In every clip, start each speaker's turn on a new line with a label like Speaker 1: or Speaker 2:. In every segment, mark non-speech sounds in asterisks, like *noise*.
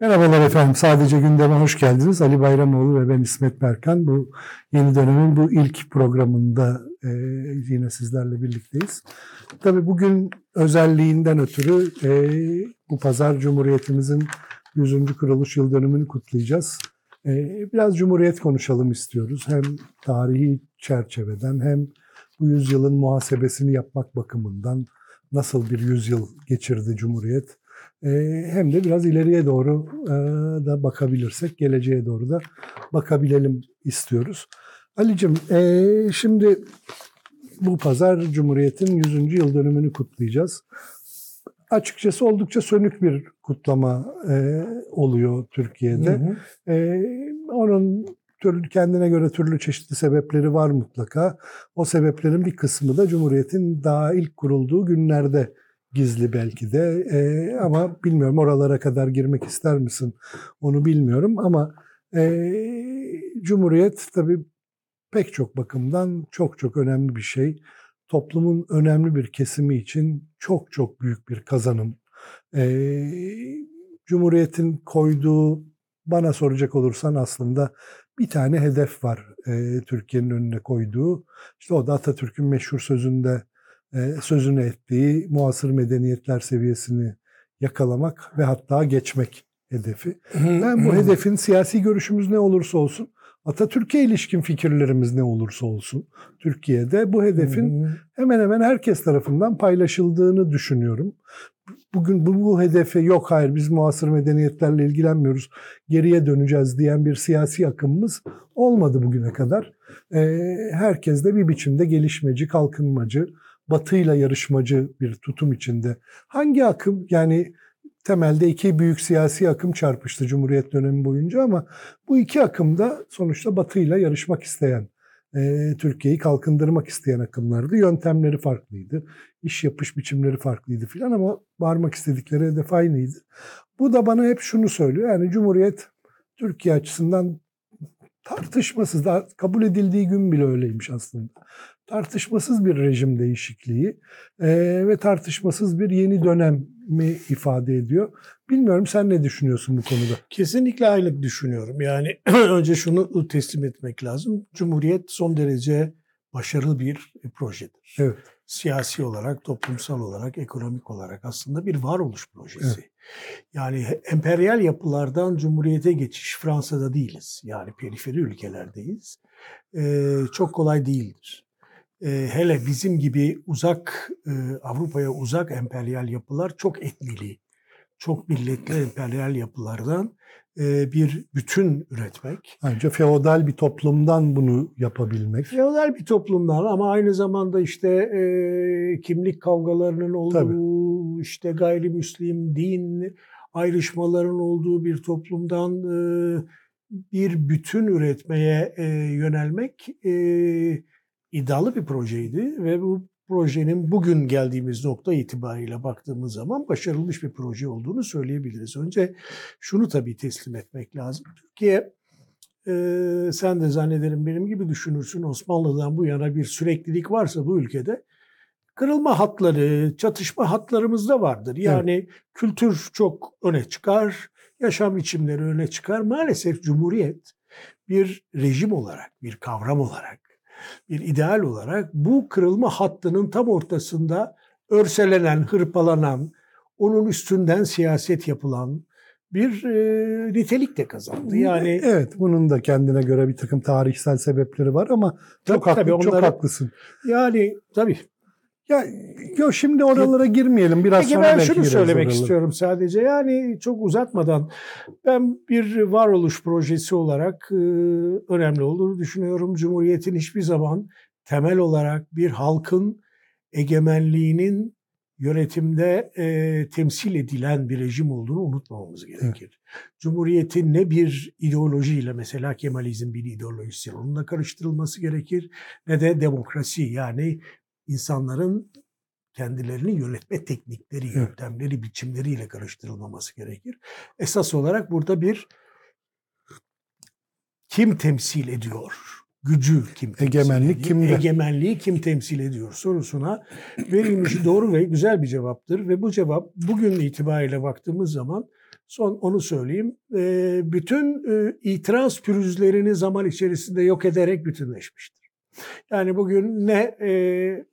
Speaker 1: Merhabalar efendim. Sadece gündeme hoş geldiniz. Ali Bayramoğlu ve ben İsmet Berkan. Bu yeni dönemin bu ilk programında e, yine sizlerle birlikteyiz. Tabii bugün özelliğinden ötürü e, bu pazar Cumhuriyetimizin 100. kuruluş yıl dönümünü kutlayacağız. E, biraz Cumhuriyet konuşalım istiyoruz. Hem tarihi çerçeveden hem bu yüzyılın muhasebesini yapmak bakımından nasıl bir yüzyıl geçirdi Cumhuriyet hem de biraz ileriye doğru e, da bakabilirsek, geleceğe doğru da bakabilelim istiyoruz. Ali'cim e, şimdi bu pazar Cumhuriyet'in 100. yıl dönümünü kutlayacağız. Açıkçası oldukça sönük bir kutlama e, oluyor Türkiye'de. Hı hı. E, onun türlü kendine göre türlü çeşitli sebepleri var mutlaka. O sebeplerin bir kısmı da Cumhuriyet'in daha ilk kurulduğu günlerde gizli belki de e, ama bilmiyorum oralara kadar girmek ister misin onu bilmiyorum ama e, Cumhuriyet tabii pek çok bakımdan çok çok önemli bir şey. Toplumun önemli bir kesimi için çok çok büyük bir kazanım. E, Cumhuriyet'in koyduğu bana soracak olursan aslında bir tane hedef var e, Türkiye'nin önüne koyduğu. İşte o da Atatürk'ün meşhur sözünde sözünü ettiği muasır medeniyetler seviyesini yakalamak ve hatta geçmek hedefi. Ben bu hedefin siyasi görüşümüz ne olursa olsun, Atatürk'e ilişkin fikirlerimiz ne olursa olsun, Türkiye'de bu hedefin hemen hemen herkes tarafından paylaşıldığını düşünüyorum. Bugün bu, bu hedefe yok hayır biz muasır medeniyetlerle ilgilenmiyoruz, geriye döneceğiz diyen bir siyasi akımımız olmadı bugüne kadar. Herkes de bir biçimde gelişmeci, kalkınmacı, batıyla yarışmacı bir tutum içinde. Hangi akım yani temelde iki büyük siyasi akım çarpıştı Cumhuriyet dönemi boyunca ama bu iki akım da sonuçta batıyla yarışmak isteyen, e, Türkiye'yi kalkındırmak isteyen akımlardı. Yöntemleri farklıydı, iş yapış biçimleri farklıydı filan ama varmak istedikleri hedef aynıydı. Bu da bana hep şunu söylüyor yani Cumhuriyet Türkiye açısından tartışmasız, daha kabul edildiği gün bile öyleymiş aslında tartışmasız bir rejim değişikliği e, ve tartışmasız bir yeni dönemi ifade ediyor. Bilmiyorum sen ne düşünüyorsun bu konuda?
Speaker 2: Kesinlikle aynı düşünüyorum. Yani *clears throat* önce şunu teslim etmek lazım. Cumhuriyet son derece başarılı bir projedir.
Speaker 1: Evet.
Speaker 2: Siyasi olarak, toplumsal olarak, ekonomik olarak aslında bir varoluş projesi. Evet. Yani emperyal yapılardan cumhuriyete geçiş Fransa'da değiliz. Yani periferi ülkelerdeyiz. Ee, çok kolay değildir e, hele bizim gibi uzak e, Avrupa'ya uzak emperyal yapılar çok etnili, çok milletli emperyal yapılardan e, bir bütün üretmek.
Speaker 1: Ayrıca feodal bir toplumdan bunu yapabilmek.
Speaker 2: Feodal bir toplumdan ama aynı zamanda işte e, kimlik kavgalarının olduğu, Tabii. işte gayrimüslim din ayrışmaların olduğu bir toplumdan e, bir bütün üretmeye e, yönelmek e, iddialı bir projeydi ve bu projenin bugün geldiğimiz nokta itibariyle baktığımız zaman başarılmış bir proje olduğunu söyleyebiliriz. Önce şunu tabii teslim etmek lazım. Türkiye e, sen de zannederim benim gibi düşünürsün Osmanlı'dan bu yana bir süreklilik varsa bu ülkede kırılma hatları, çatışma hatlarımız da vardır. Yani evet. kültür çok öne çıkar, yaşam biçimleri öne çıkar. Maalesef Cumhuriyet bir rejim olarak, bir kavram olarak bir ideal olarak bu kırılma hattının tam ortasında örselenen, hırpalanan, onun üstünden siyaset yapılan bir e, nitelik de kazandı. Yani
Speaker 1: evet bunun da kendine göre bir takım tarihsel sebepleri var ama çok tabii, haklı, tabii onları, çok haklısın.
Speaker 2: Yani tabii
Speaker 1: ya yo şimdi oralara girmeyelim biraz
Speaker 2: Peki
Speaker 1: sonra
Speaker 2: ben şunu söylemek oralara. istiyorum sadece yani çok uzatmadan ben bir varoluş projesi olarak e, önemli olduğunu düşünüyorum. Cumhuriyetin hiçbir zaman temel olarak bir halkın egemenliğinin yönetimde e, temsil edilen bir rejim olduğunu unutmamamız gerekir. Evet. Cumhuriyetin ne bir ideolojiyle mesela Kemalizm bir ideolojisi onunla karıştırılması gerekir ne de demokrasi yani insanların kendilerini yönetme teknikleri, yöntemleri, biçimleriyle karıştırılmaması gerekir. Esas olarak burada bir kim temsil ediyor? Gücü kim temsil
Speaker 1: Egemenlik ediyor? kimde?
Speaker 2: Egemenliği kim temsil ediyor sorusuna verilmiş doğru ve güzel bir cevaptır. Ve bu cevap bugün itibariyle baktığımız zaman Son onu söyleyeyim. E, bütün e, itiraz pürüzlerini zaman içerisinde yok ederek bütünleşmiştir. Yani bugün ne e,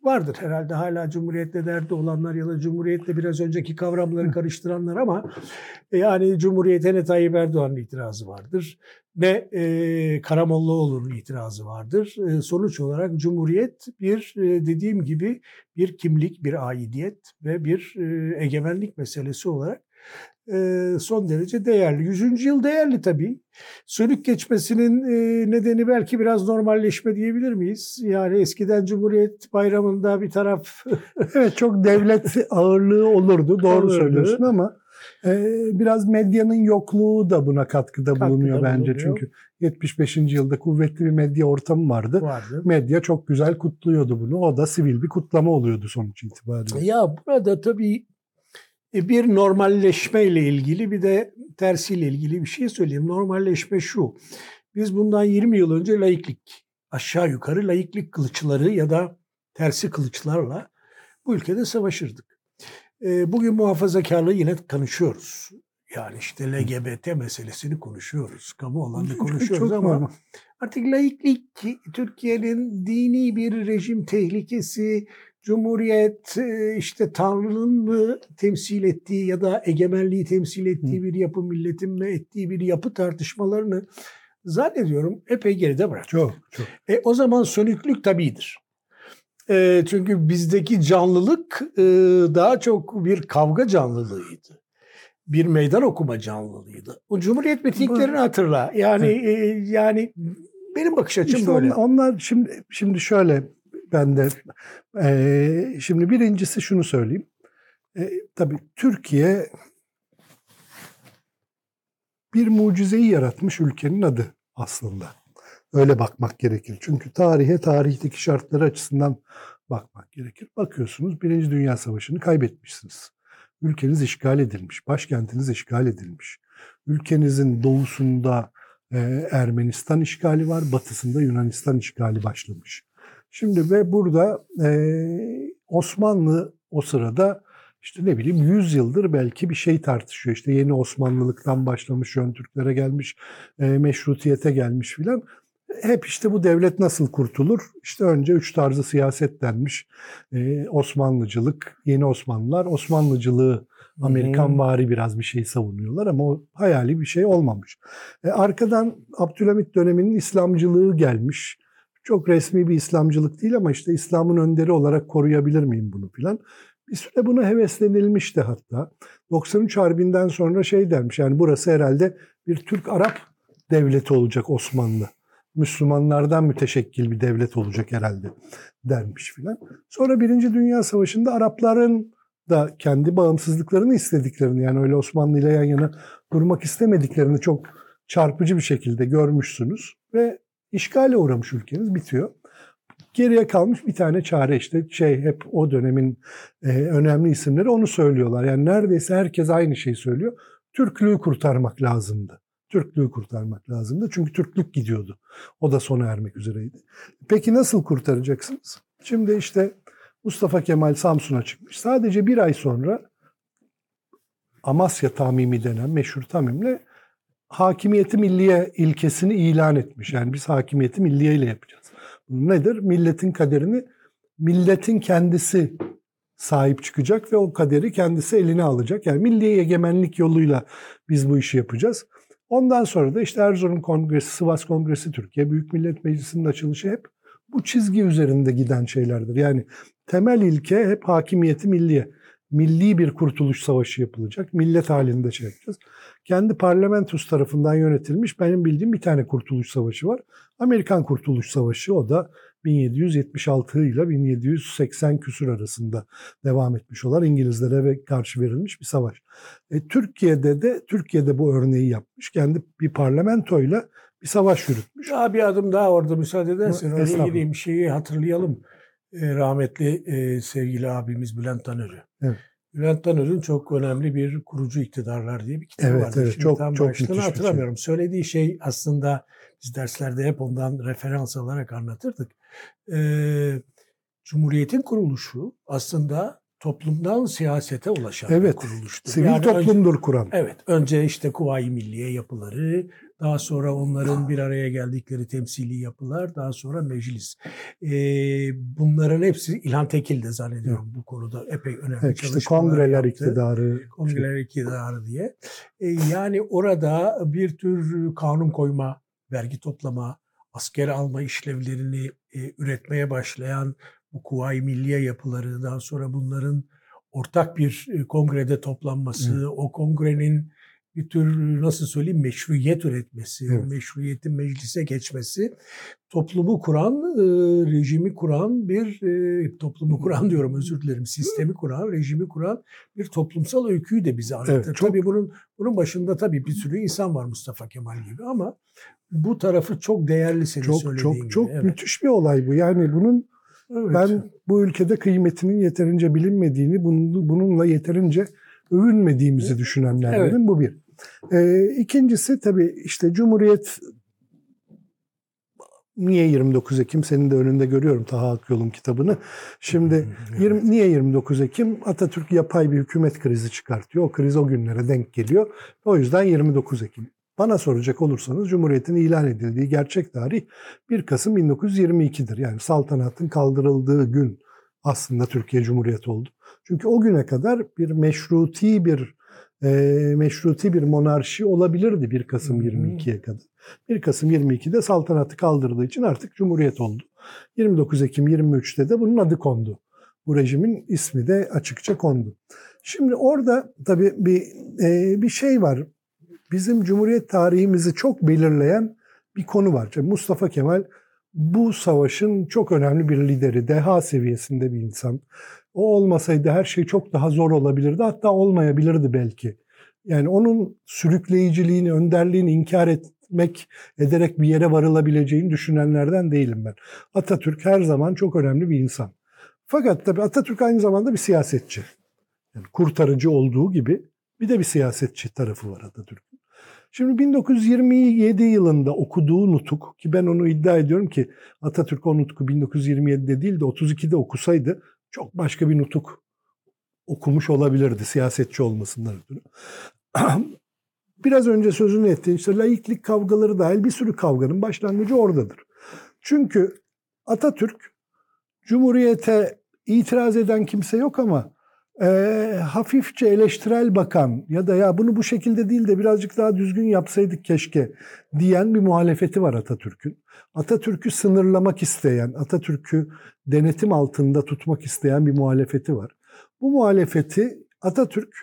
Speaker 2: vardır herhalde hala Cumhuriyet'le derdi olanlar ya da Cumhuriyet'le biraz önceki kavramları karıştıranlar ama e, yani Cumhuriyet'e ne Tayyip Erdoğan'ın itirazı vardır ne e, Karamollaoğlu'nun itirazı vardır. E, sonuç olarak Cumhuriyet bir e, dediğim gibi bir kimlik, bir aidiyet ve bir e, egemenlik meselesi olarak son derece değerli. Yüzüncü yıl değerli tabii. Sönük geçmesinin nedeni belki biraz normalleşme diyebilir miyiz? Yani eskiden Cumhuriyet Bayramı'nda bir taraf... *laughs*
Speaker 1: evet çok devlet ağırlığı olurdu doğru söylüyorsun ama biraz medyanın yokluğu da buna katkıda,
Speaker 2: Katkıda
Speaker 1: bulunuyor bence.
Speaker 2: bulunuyor.
Speaker 1: Çünkü 75. yılda kuvvetli bir medya ortamı vardı.
Speaker 2: vardı.
Speaker 1: Medya çok güzel kutluyordu bunu. O da sivil bir kutlama oluyordu sonuç itibariyle.
Speaker 2: Ya burada tabii bir normalleşme ile ilgili bir de tersiyle ilgili bir şey söyleyeyim. Normalleşme şu. Biz bundan 20 yıl önce laiklik, aşağı yukarı laiklik kılıçları ya da tersi kılıçlarla bu ülkede savaşırdık. E, Bugün muhafazakarlığı yine konuşuyoruz. Yani işte LGBT meselesini konuşuyoruz. Kamu alanında konuşuyoruz ama
Speaker 1: normal.
Speaker 2: Artık laiklik Türkiye'nin dini bir rejim tehlikesi, cumhuriyet e, işte Tanrı'nın mı temsil ettiği ya da egemenliği temsil ettiği bir yapı, milletin mi ettiği bir yapı tartışmalarını zannediyorum epey geride bırak.
Speaker 1: Çok çok.
Speaker 2: E, o zaman sönüklük tabidir. E, çünkü bizdeki canlılık e, daha çok bir kavga canlılığıydı. Bir meydan okuma canlılığıydı. O Cumhuriyet mitinglerini hatırla. Yani e, yani benim bakış açım
Speaker 1: İşte
Speaker 2: böyle.
Speaker 1: on- onlar şimdi şimdi şöyle ben de e, şimdi birincisi şunu söyleyeyim. E, tabii Türkiye bir mucizeyi yaratmış ülkenin adı aslında. Öyle bakmak gerekir. Çünkü tarihe, tarihteki şartları açısından bakmak gerekir. Bakıyorsunuz Birinci Dünya Savaşı'nı kaybetmişsiniz. Ülkeniz işgal edilmiş, başkentiniz işgal edilmiş. Ülkenizin doğusunda e, Ermenistan işgali var, batısında Yunanistan işgali başlamış. Şimdi ve burada e, Osmanlı o sırada işte ne bileyim 100 yıldır belki bir şey tartışıyor. İşte yeni Osmanlılıktan başlamış, Jön Türklere gelmiş, e, meşrutiyete gelmiş filan. Hep işte bu devlet nasıl kurtulur? İşte önce üç tarzı siyaset denmiş. E, Osmanlıcılık, yeni Osmanlılar Osmanlıcılığı Amerikan vari biraz bir şey savunuyorlar ama o hayali bir şey olmamış. E, arkadan Abdülhamit döneminin İslamcılığı gelmiş. Çok resmi bir İslamcılık değil ama işte İslam'ın önderi olarak koruyabilir miyim bunu filan. Bir süre buna heveslenilmişti hatta. 93 Harbi'nden sonra şey dermiş yani burası herhalde bir Türk-Arap devleti olacak Osmanlı. Müslümanlardan müteşekkil bir devlet olacak herhalde dermiş filan. Sonra Birinci Dünya Savaşı'nda Arapların da kendi bağımsızlıklarını istediklerini yani öyle Osmanlı ile yan yana durmak istemediklerini çok çarpıcı bir şekilde görmüşsünüz ve işgale uğramış ülkeniz bitiyor. Geriye kalmış bir tane çare işte şey hep o dönemin e, önemli isimleri onu söylüyorlar. Yani neredeyse herkes aynı şeyi söylüyor. Türklüğü kurtarmak lazımdı. Türklüğü kurtarmak lazımdı. Çünkü Türklük gidiyordu. O da sona ermek üzereydi. Peki nasıl kurtaracaksınız? Şimdi işte Mustafa Kemal Samsun'a çıkmış. Sadece bir ay sonra Amasya Tamimi denen meşhur Tamim'le hakimiyeti milliye ilkesini ilan etmiş. Yani biz hakimiyeti milliye ile yapacağız. Nedir? Milletin kaderini milletin kendisi sahip çıkacak ve o kaderi kendisi eline alacak. Yani milli egemenlik yoluyla biz bu işi yapacağız. Ondan sonra da işte Erzurum Kongresi, Sivas Kongresi, Türkiye Büyük Millet Meclisi'nin açılışı hep bu çizgi üzerinde giden şeylerdir. Yani temel ilke hep hakimiyeti milliye. Milli bir kurtuluş savaşı yapılacak. Millet halinde şey yapacağız. Kendi parlamentosu tarafından yönetilmiş benim bildiğim bir tane kurtuluş savaşı var. Amerikan Kurtuluş Savaşı o da 1776 ile 1780 küsur arasında devam etmiş olan İngilizlere ve karşı verilmiş bir savaş. E, Türkiye'de de Türkiye'de bu örneği yapmış. Kendi bir parlamentoyla bir savaş yürütmüş.
Speaker 2: Daha bir adım daha orada müsaade edersen oraya gireyim şeyi hatırlayalım. E, rahmetli e, sevgili abimiz Bülent Tanör'ü.
Speaker 1: Evet.
Speaker 2: Bülent Tanör'ün çok önemli bir kurucu iktidarlar diye bir kitabı
Speaker 1: Evet,
Speaker 2: vardı.
Speaker 1: evet.
Speaker 2: Şimdi
Speaker 1: Çok-
Speaker 2: tam
Speaker 1: çok
Speaker 2: başlığını
Speaker 1: bir şey.
Speaker 2: hatırlamıyorum. Söylediği şey aslında biz derslerde hep ondan referans alarak anlatırdık. E, Cumhuriyetin kuruluşu aslında toplumdan siyasete ulaşan bir
Speaker 1: Evet.
Speaker 2: kuruluştur.
Speaker 1: Sivil
Speaker 2: Yani önce-
Speaker 1: toplumdur kuran.
Speaker 2: Evet, önce işte Kuvayi Milliye yapıları, daha sonra onların bir araya geldikleri temsili yapılar, daha sonra meclis. Ee, bunların hepsi İlhan Tekil de zannediyorum bu konuda epey önemli
Speaker 1: Evet, işte kongreler
Speaker 2: yaptı.
Speaker 1: iktidarı.
Speaker 2: Kongreler iktidarı diye. Ee, yani orada bir tür kanun koyma, vergi toplama, asker alma işlevlerini e, üretmeye başlayan bu Kuvayi Milliye yapıları, daha sonra bunların ortak bir e, kongrede toplanması, o kongrenin bir tür nasıl söyleyeyim meşruiyet üretmesi,
Speaker 1: Evet.
Speaker 2: meşruiyetin meclise geçmesi toplumu kuran, e, rejimi kuran bir e, toplumu kuran diyorum özür dilerim, sistemi kuran, rejimi kuran bir toplumsal öyküyü de bize anlatır.
Speaker 1: Evet, çok-
Speaker 2: Tabii bunun bunun başında tabii bir sürü insan var Mustafa Kemal gibi ama bu tarafı çok değerli senin
Speaker 1: Çok
Speaker 2: söylediğin
Speaker 1: çok
Speaker 2: gibi.
Speaker 1: çok
Speaker 2: Evet.
Speaker 1: müthiş bir olay bu. Yani bunun
Speaker 2: Evet.
Speaker 1: ben bu ülkede kıymetinin yeterince bilinmediğini, bunun- bununla yeterince övünmediğimizi düşünenlerdenim. Bu bir. Ee, ikincisi tabii işte Cumhuriyet niye 29 Ekim senin de önünde görüyorum Taha Akyol'un kitabını. Şimdi
Speaker 2: Evet.
Speaker 1: 20, niye 29 Ekim? Atatürk yapay bir hükümet krizi çıkartıyor. O kriz o günlere denk geliyor. O yüzden 29 Ekim. Bana soracak olursanız Cumhuriyet'in ilan edildiği gerçek tarih 1 Kasım 1922'dir. Yani saltanatın kaldırıldığı gün aslında Türkiye Cumhuriyeti oldu. Çünkü o güne kadar bir meşruti bir e, meşruti bir monarşi olabilirdi 1 Kasım
Speaker 2: Hı hı.
Speaker 1: 22'ye kadar. 1 Kasım 22'de saltanatı kaldırdığı için artık Cumhuriyet oldu. 29 Ekim 23'te de bunun adı kondu. Bu rejimin ismi de açıkça kondu. Şimdi orada tabii bir e, bir şey var. Bizim Cumhuriyet tarihimizi çok belirleyen bir konu var. Şimdi Mustafa Kemal bu savaşın çok önemli bir lideri, deha seviyesinde bir insan. O olmasaydı her şey çok daha zor olabilirdi. Hatta olmayabilirdi belki. Yani onun sürükleyiciliğini, önderliğini inkar etmek, ederek bir yere varılabileceğini düşünenlerden değilim ben. Atatürk her zaman çok önemli bir insan. Fakat tabii Atatürk aynı zamanda bir siyasetçi. Yani kurtarıcı olduğu gibi bir de bir siyasetçi tarafı var Atatürk'ün. Şimdi 1927 yılında okuduğu nutuk ki ben onu iddia ediyorum ki Atatürk o nutku 1927'de değil de 32'de okusaydı çok başka bir nutuk okumuş olabilirdi siyasetçi olmasından ötürü. *clears throat* Biraz önce sözünü ettiğin işte laiklik kavgaları dahil bir sürü kavganın başlangıcı oradadır. Çünkü Atatürk Cumhuriyete itiraz eden kimse yok ama e, hafifçe eleştirel bakan ya da ya bunu bu şekilde değil de birazcık daha düzgün yapsaydık keşke diyen bir muhalefeti var Atatürk'ün. Atatürk'ü sınırlamak isteyen, Atatürk'ü denetim altında tutmak isteyen bir muhalefeti var. Bu muhalefeti Atatürk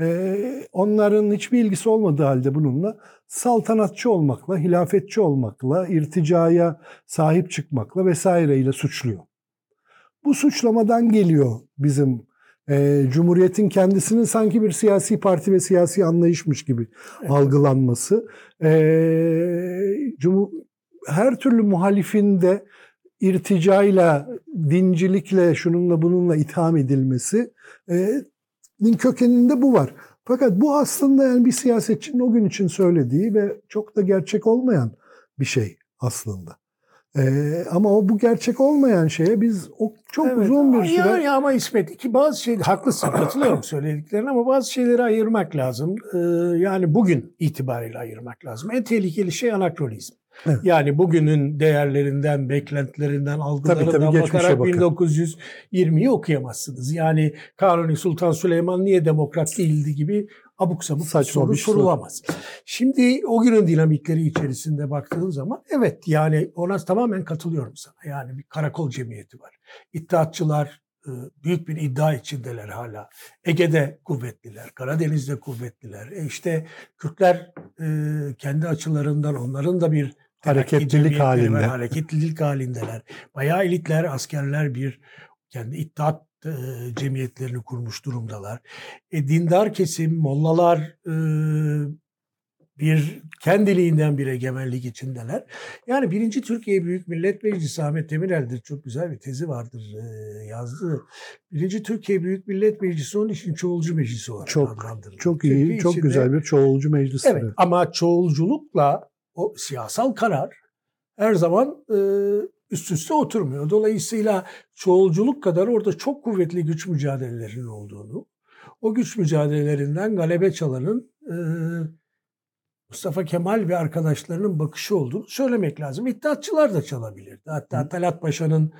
Speaker 1: e, onların hiçbir ilgisi olmadığı halde bununla saltanatçı olmakla, hilafetçi olmakla, irticaya sahip çıkmakla vesaireyle suçluyor. Bu suçlamadan geliyor bizim e, Cumhuriyet'in kendisinin sanki bir siyasi parti ve siyasi anlayışmış gibi algılanması. E, Cumhur, her türlü muhalifinde irticayla, dincilikle, şununla bununla itham edilmesi e, kökeninde bu var. Fakat bu aslında yani bir siyasetçinin o gün için söylediği ve çok da gerçek olmayan bir şey aslında. Ee, ama o bu gerçek olmayan şeye biz o çok
Speaker 2: Evet,
Speaker 1: uzun bir süre
Speaker 2: Yani ama İsmet ki bazı şey haklısın katılıyorum *clears throat* söylediklerine ama bazı şeyleri ayırmak lazım. Ee, yani bugün itibariyle ayırmak lazım. En tehlikeli şey anakronizm.
Speaker 1: Evet.
Speaker 2: Yani bugünün değerlerinden, beklentilerinden, algılarından
Speaker 1: tabii,
Speaker 2: bakarak
Speaker 1: bakın.
Speaker 2: 1920'yi okuyamazsınız. Yani Kanuni Sultan Süleyman niye demokrat değildi gibi abuk sabuk
Speaker 1: Saçma
Speaker 2: soru
Speaker 1: bir soru.
Speaker 2: sorulamaz. Şimdi o günün dinamikleri içerisinde baktığın zaman evet yani ona tamamen katılıyorum sana. Yani bir karakol cemiyeti var. İttihatçılar e, büyük bir iddia içindeler hala. Ege'de kuvvetliler, Karadeniz'de kuvvetliler. E işte Kürtler e, kendi açılarından onların da bir
Speaker 1: Hareketlilik
Speaker 2: var,
Speaker 1: halinde.
Speaker 2: Hareketlilik halindeler. Bayağı elitler, askerler bir kendi ittihat e, cemiyetlerini kurmuş durumdalar. E, dindar kesim, mollalar e, bir kendiliğinden bir egemenlik içindeler. Yani birinci Türkiye Büyük Millet Meclisi Ahmet Demirel'dir çok güzel bir tezi vardır e, yazdığı. Birinci Türkiye Büyük Millet Meclisi onun için çoğulcu meclisi olarak
Speaker 1: Çok,
Speaker 2: adlandırılır.
Speaker 1: çok iyi, çok
Speaker 2: içinde-
Speaker 1: güzel bir çoğulcu meclis.
Speaker 2: Evet ama çoğulculukla o siyasal karar her zaman e, üst üste oturmuyor. Dolayısıyla çoğulculuk kadar orada çok kuvvetli güç mücadelelerinin olduğunu, o güç mücadelelerinden galebe çalanın e, Mustafa Kemal ve arkadaşlarının bakışı olduğunu söylemek lazım. İttihatçılar da çalabilirdi. Hatta Talat Paşa'nın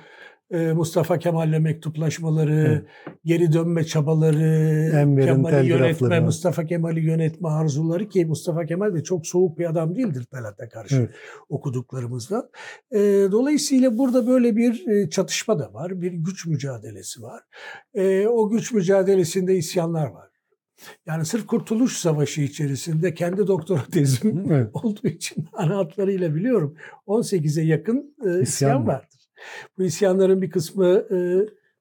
Speaker 2: Mustafa Kemal'le mektuplaşmaları, evet. geri dönme çabaları, Kemal'i yönetme, Mustafa Kemal'i yönetme arzuları ki Mustafa Kemal de çok soğuk bir adam değildir Talat'a karşı evet. okuduklarımızda. E, dolayısıyla burada böyle bir e, çatışma da var, bir güç mücadelesi var. O güç mücadelesinde isyanlar var. Yani sırf Kurtuluş Savaşı içerisinde kendi doktora *laughs* tezim evet. olduğu için *laughs* ana hatlarıyla biliyorum. 18'e yakın e, isyan, isyan vardır. Bu isyanların bir kısmı e,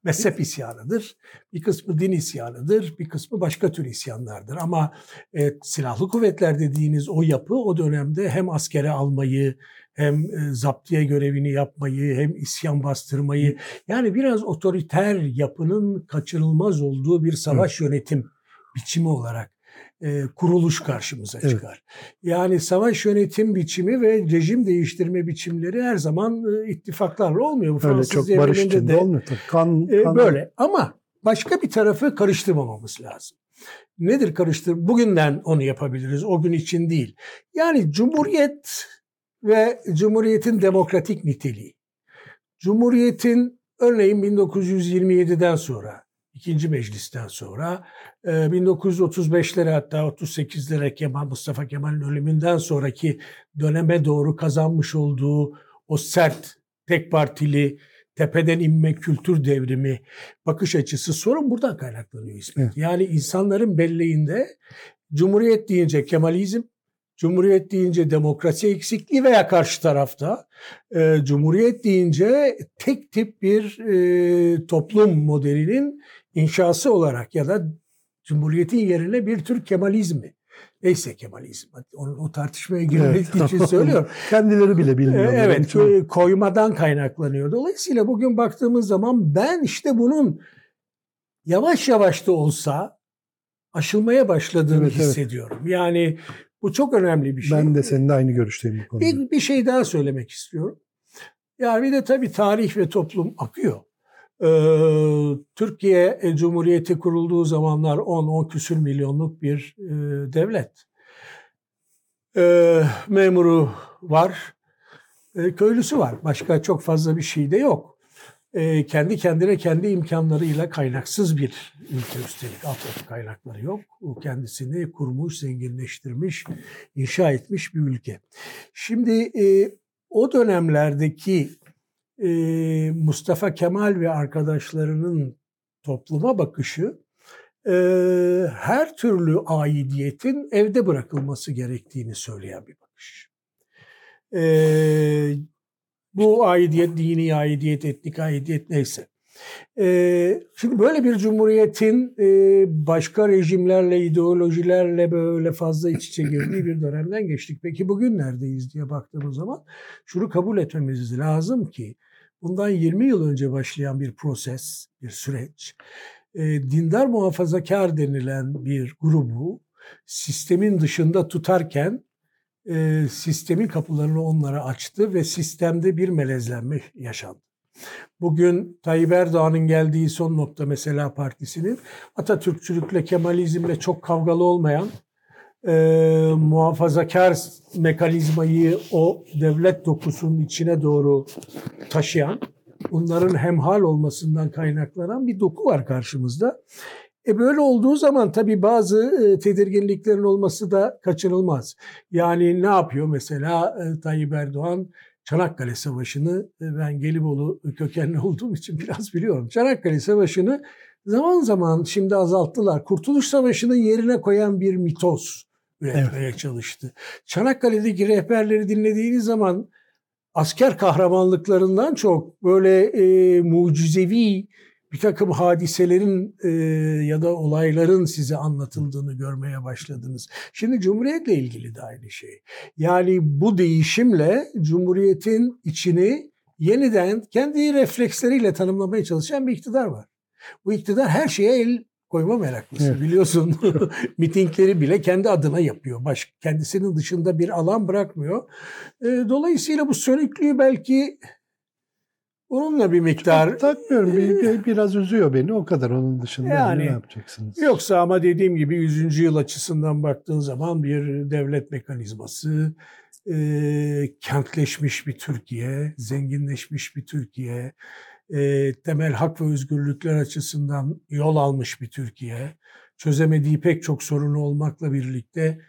Speaker 2: mezhep isyanıdır, bir kısmı din isyanıdır, bir kısmı başka tür isyanlardır. Ama e, silahlı kuvvetler dediğiniz o yapı o dönemde hem askere almayı, hem e, zaptiye görevini yapmayı, hem isyan bastırmayı, yani biraz otoriter yapının kaçınılmaz olduğu bir savaş evet. yönetim biçimi olarak e, kuruluş karşımıza evet. çıkar. Yani savaş yönetim biçimi ve rejim değiştirme biçimleri her zaman e, ittifaklarla olmuyor.
Speaker 1: Bu Öyle çok barış içinde de, olmuyor. Kan,
Speaker 2: e, kan, böyle ama başka bir tarafı karıştırmamamız lazım. Nedir karıştır? Bugünden onu yapabiliriz. O gün için değil. Yani Cumhuriyet ve Cumhuriyet'in demokratik niteliği. Cumhuriyet'in örneğin 1927'den sonra ikinci meclisten sonra 1935'lere e, hatta 38'lere Kemal Mustafa Kemal'in ölümünden sonraki döneme doğru kazanmış olduğu o sert tek partili tepeden inme kültür devrimi bakış açısı sorun buradan kaynaklanıyor İsmet. Evet. Yani insanların belleğinde Cumhuriyet deyince Kemalizm, Cumhuriyet deyince demokrasi eksikliği veya karşı tarafta e, Cumhuriyet deyince tek tip bir e, toplum modelinin inşası olarak ya da Cumhuriyetin yerine bir tür Kemalizmi. Neyse Kemalizm. O, o tartışmaya girmek evet. için söylüyorum.
Speaker 1: Kendileri bile bilmiyorlar.
Speaker 2: Evet. Çok... Koymadan kaynaklanıyor. Dolayısıyla bugün baktığımız zaman ben işte bunun yavaş yavaş da olsa aşılmaya başladığını evet, hissediyorum. Evet. Yani bu çok önemli bir şey.
Speaker 1: Ben de seninle aynı görüşteyim bu konuda.
Speaker 2: Bir, bir şey daha söylemek istiyorum. Yani bir de tabii tarih ve toplum akıyor. Ee, Türkiye e, Cumhuriyeti kurulduğu zamanlar 10-10 küsür milyonluk bir e, devlet. Ee, memuru var, e, köylüsü var. Başka çok fazla bir şey de yok. kendi kendine kendi imkanlarıyla kaynaksız bir ülke üstelik altyapı kaynakları yok. O kendisini kurmuş, zenginleştirmiş, inşa etmiş bir ülke. Şimdi o dönemlerdeki Mustafa Kemal ve arkadaşlarının topluma bakışı her türlü aidiyetin evde bırakılması gerektiğini söyleyen bir bakış. bu aidiyet, dini aidiyet, etnik aidiyet neyse. şimdi böyle bir cumhuriyetin başka rejimlerle, ideolojilerle böyle fazla iç içe girdiği bir dönemden geçtik. Peki bugün neredeyiz diye baktığımız zaman şunu kabul etmemiz lazım ki bundan 20 yıl önce başlayan bir proses, bir süreç, dindar muhafazakar denilen bir grubu sistemin dışında tutarken sistemin kapılarını onlara açtı ve sistemde bir melezlenme yaşandı. Bugün Tayyip Erdoğan'ın geldiği son nokta mesela partisinin Atatürkçülükle, Kemalizmle çok kavgalı olmayan e, muhafazakar mekanizmayı o devlet dokusunun içine doğru taşıyan, bunların hemhal olmasından kaynaklanan bir doku var karşımızda. E böyle olduğu zaman tabii bazı e, tedirginliklerin olması da kaçınılmaz. Yani ne yapıyor mesela e, Tayyip Erdoğan? Çanakkale Savaşı'nı e, ben Gelibolu kökenli olduğum için biraz biliyorum. Çanakkale Savaşı'nı zaman zaman şimdi azalttılar. Kurtuluş Savaşı'nın yerine koyan bir mitos üretmeye evet. çalıştı. Çanakkale'deki rehberleri dinlediğiniz zaman asker kahramanlıklarından çok böyle e, mucizevi bir takım hadiselerin e, ya da olayların size anlatıldığını görmeye başladınız. Şimdi Cumhuriyet'le ilgili de aynı şey. Yani bu değişimle Cumhuriyet'in içini yeniden kendi refleksleriyle tanımlamaya çalışan bir iktidar var. Bu iktidar her şeye el koyma meraklısı evet. biliyorsun. *laughs* Mitingleri bile kendi adına yapıyor. Baş, kendisinin dışında bir alan bırakmıyor. E, dolayısıyla bu sönüklüğü belki Onunla bir miktar
Speaker 1: takmıyorum. Bir, bir- biraz üzüyor beni o kadar onun dışında
Speaker 2: Yani,
Speaker 1: ne yapacaksınız?
Speaker 2: Yoksa ama dediğim gibi 100. yıl açısından baktığın zaman bir devlet mekanizması, e, kentleşmiş bir Türkiye, zenginleşmiş bir Türkiye, e, temel hak ve özgürlükler açısından yol almış bir Türkiye, çözemediği pek çok sorunu olmakla birlikte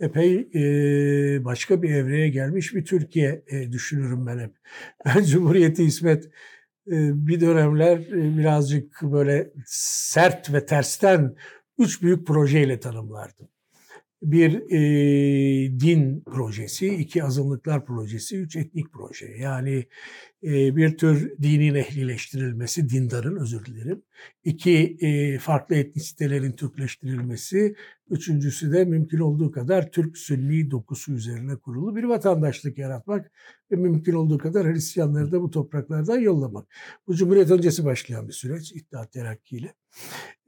Speaker 2: epey e, başka bir evreye gelmiş bir Türkiye e, düşünürüm ben hep. *laughs* Ben Cumhuriyeti İsmet e, bir dönemler e, birazcık böyle sert ve tersten üç büyük projeyle tanımlardım. Bir e, din projesi, iki azınlıklar projesi, üç etnik proje. Yani e, bir tür dinin ehlileştirilmesi, dindarın özür dilerim. İki e, farklı etnisitelerin Türkleştirilmesi. Üçüncüsü de mümkün olduğu kadar Türk-Sünni dokusu üzerine kurulu bir vatandaşlık yaratmak ve mümkün olduğu kadar Hristiyanları da bu topraklardan yollamak. Bu Cumhuriyet öncesi başlayan bir süreç İttihat Terakki ile.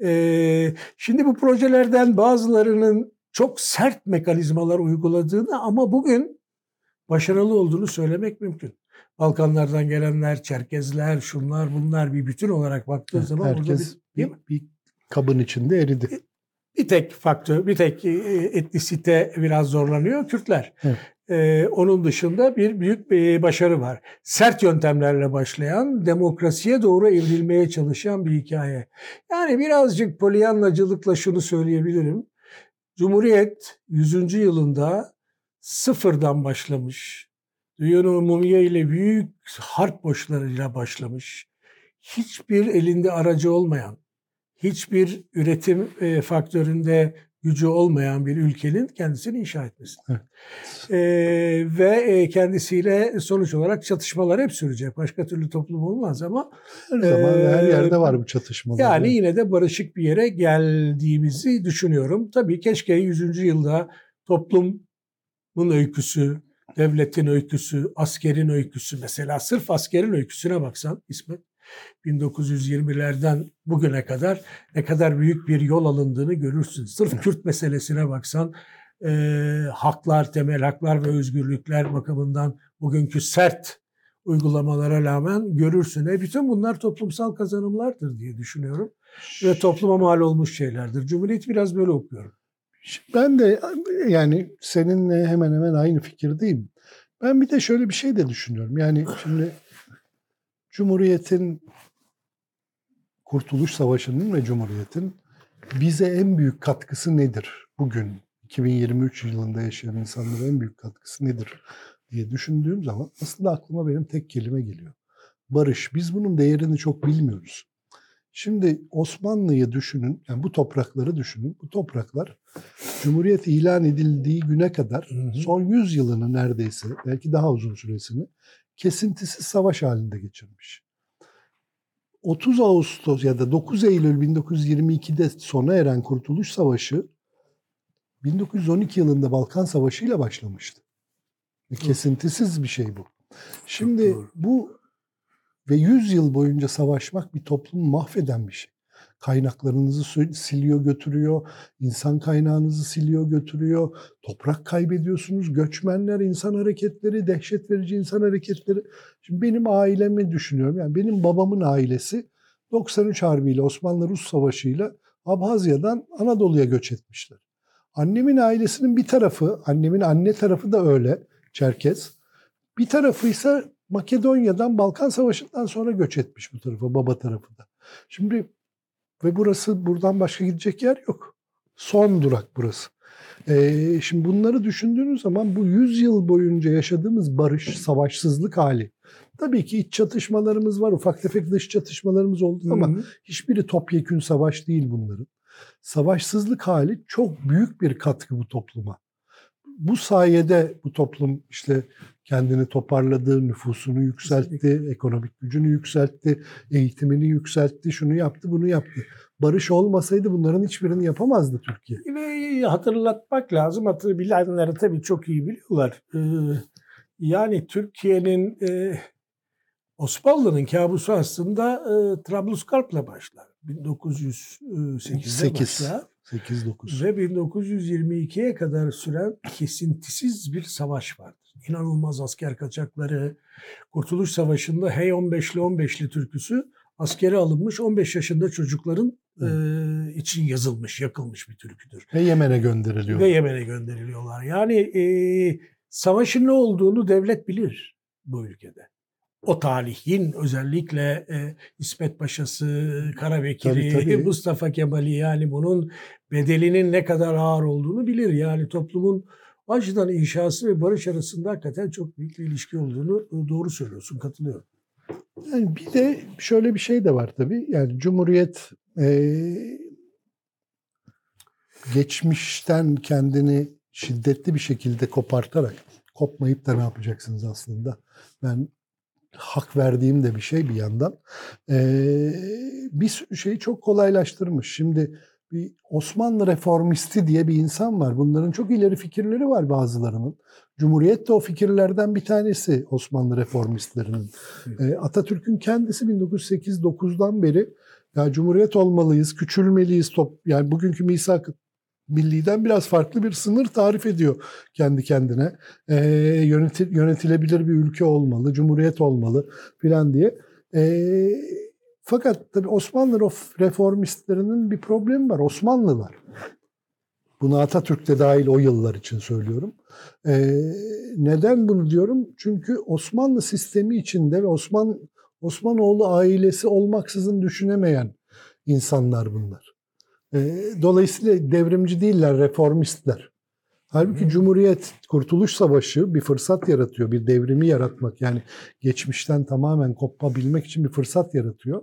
Speaker 2: Ee, şimdi bu projelerden bazılarının çok sert mekanizmalar uyguladığını ama bugün başarılı olduğunu söylemek mümkün. Balkanlardan gelenler, Çerkezler, şunlar bunlar bir bütün olarak baktığı
Speaker 1: Evet,
Speaker 2: zaman orada bir,
Speaker 1: herkes
Speaker 2: değil
Speaker 1: bir,
Speaker 2: mi?
Speaker 1: bir kabın içinde eridi.
Speaker 2: bir tek faktör, bir tek e, etnisite biraz zorlanıyor Kürtler.
Speaker 1: Evet.
Speaker 2: Ee, onun dışında bir büyük bir başarı var. Sert yöntemlerle başlayan, demokrasiye doğru evrilmeye çalışan bir hikaye. Yani birazcık polyanlacılıkla şunu söyleyebilirim. Cumhuriyet 100. yılında sıfırdan başlamış. Dünyanın umumiye ile büyük harp boşlarıyla başlamış. Hiçbir elinde aracı olmayan, hiçbir üretim e, faktöründe gücü olmayan bir ülkenin kendisini inşa etmesi.
Speaker 1: Evet.
Speaker 2: E, ve e, kendisiyle sonuç olarak çatışmalar hep sürecek. Başka türlü toplum olmaz ama
Speaker 1: Her zaman ve her
Speaker 2: Ee,
Speaker 1: yerde var bu çatışmalar.
Speaker 2: yani yine de barışık bir yere geldiğimizi düşünüyorum. Tabii keşke 100. yılda toplumun öyküsü, devletin öyküsü, askerin öyküsü mesela sırf askerin öyküsüne baksan İsmet 1920'lerden bugüne kadar ne kadar büyük bir yol alındığını görürsün. Sırf Kürt meselesine baksan e, haklar, temel haklar ve özgürlükler bakımından bugünkü sert uygulamalara rağmen görürsün. E bütün bunlar toplumsal kazanımlardır diye düşünüyorum. Ve topluma mal olmuş şeylerdir. Cumhuriyet biraz böyle okuyorum.
Speaker 1: Ben de yani seninle hemen hemen aynı fikirdeyim. Ben bir de şöyle bir şey de düşünüyorum. Yani şimdi Cumhuriyet'in Kurtuluş Savaşı'nın ve Cumhuriyet'in bize en büyük katkısı nedir? Bugün 2023 yılında yaşayan insanlara en büyük katkısı nedir diye düşündüğüm zaman aslında aklıma benim tek kelime geliyor. Barış. Biz bunun değerini çok bilmiyoruz. Şimdi Osmanlı'yı düşünün, yani bu toprakları düşünün. Bu topraklar Cumhuriyet ilan edildiği güne kadar son 100 yılını neredeyse, belki daha uzun süresini kesintisiz savaş halinde geçirmiş. 30 Ağustos ya da 9 Eylül 1922'de sona eren Kurtuluş Savaşı 1912 yılında Balkan Savaşı ile başlamıştı. Kesintisiz bir şey bu. Şimdi bu ve 100 yıl boyunca savaşmak bir toplumu mahveden bir şey. Kaynaklarınızı siliyor götürüyor, insan kaynağınızı siliyor götürüyor, toprak kaybediyorsunuz, göçmenler, insan hareketleri, dehşet verici insan hareketleri. Şimdi benim ailemi düşünüyorum, yani benim babamın ailesi 93 Harbi'yle Osmanlı-Rus Savaşı'yla Abhazya'dan Anadolu'ya göç etmişler. Annemin ailesinin bir tarafı, annemin anne tarafı da öyle, Çerkez. Bir tarafı ise Makedonya'dan Balkan Savaşı'ndan sonra göç etmiş bu tarafa, baba tarafı da. Şimdi ve burası buradan başka gidecek yer yok. Son durak burası. Ee, şimdi bunları düşündüğünüz zaman bu 100 yıl boyunca yaşadığımız barış, savaşsızlık hali. Tabii ki iç çatışmalarımız var, ufak tefek dış çatışmalarımız oldu ama
Speaker 2: Hı hı.
Speaker 1: hiçbiri topyekün savaş değil bunların. Savaşsızlık hali çok büyük bir katkı bu topluma. Bu sayede bu toplum işte kendini toparladı, nüfusunu yükseltti, ekonomik gücünü yükseltti, eğitimini yükseltti, şunu yaptı, bunu yaptı. Barış olmasaydı bunların hiçbirini yapamazdı Türkiye.
Speaker 2: Ve hatırlatmak lazım. Hatır bilenler tabii çok iyi biliyorlar. Ee, yani Türkiye'nin e, Osmanlı'nın kabusu aslında e, Trablusgarp'la başlar. 1908'de
Speaker 1: Sekiz.
Speaker 2: başlar.
Speaker 1: 8-9.
Speaker 2: Ve 1922'ye kadar süren kesintisiz bir savaş vardır. inanılmaz asker kaçakları. Kurtuluş Savaşı'nda Hey 15'li 15'li türküsü askere alınmış 15 yaşında çocukların e, için yazılmış, yakılmış bir türküdür.
Speaker 1: Ve Yemen'e gönderiliyor.
Speaker 2: Ve Yemen'e gönderiliyorlar. Yani e, savaşın ne olduğunu devlet bilir bu ülkede. O tarihin özellikle e, İsmet Paşa'sı, Karabekir'i,
Speaker 1: Tabii, tabii. *laughs*
Speaker 2: Mustafa Kemal'i yani bunun bedelinin ne kadar ağır olduğunu bilir. Yani toplumun açıdan inşası ve barış arasında hakikaten çok büyük bir ilişki olduğunu e, doğru söylüyorsun, katılıyorum.
Speaker 1: Yani bir de şöyle bir şey de var tabii. Yani Cumhuriyet e, geçmişten kendini şiddetli bir şekilde kopartarak kopmayıp da ne yapacaksınız aslında? Ben hak verdiğim de bir şey bir yandan. E, bir şeyi çok kolaylaştırmış. Şimdi bir Osmanlı reformisti diye bir insan var. Bunların çok ileri fikirleri var bazılarının. Cumhuriyet de o fikirlerden bir tanesi Osmanlı reformistlerinin. E, Atatürk'ün kendisi 1908-9'dan beri ya Cumhuriyet olmalıyız, küçülmeliyiz. Top, yani bugünkü misak milliden biraz farklı bir sınır tarif ediyor kendi kendine. E, yöneti, yönetilebilir bir ülke olmalı, Cumhuriyet olmalı filan diye. E, fakat tabii Osmanlı reformistlerinin bir problemi var. Osmanlılar. Bunu Atatürk de dahil o yıllar için söylüyorum. Ee, neden bunu diyorum? Çünkü Osmanlı sistemi içinde ve Osman Osmanoğlu ailesi olmaksızın düşünemeyen insanlar bunlar. Ee, dolayısıyla devrimci değiller, reformistler. Halbuki Cumhuriyet, Kurtuluş Savaşı bir fırsat yaratıyor, bir devrimi yaratmak. Yani geçmişten tamamen kopabilmek için bir fırsat yaratıyor.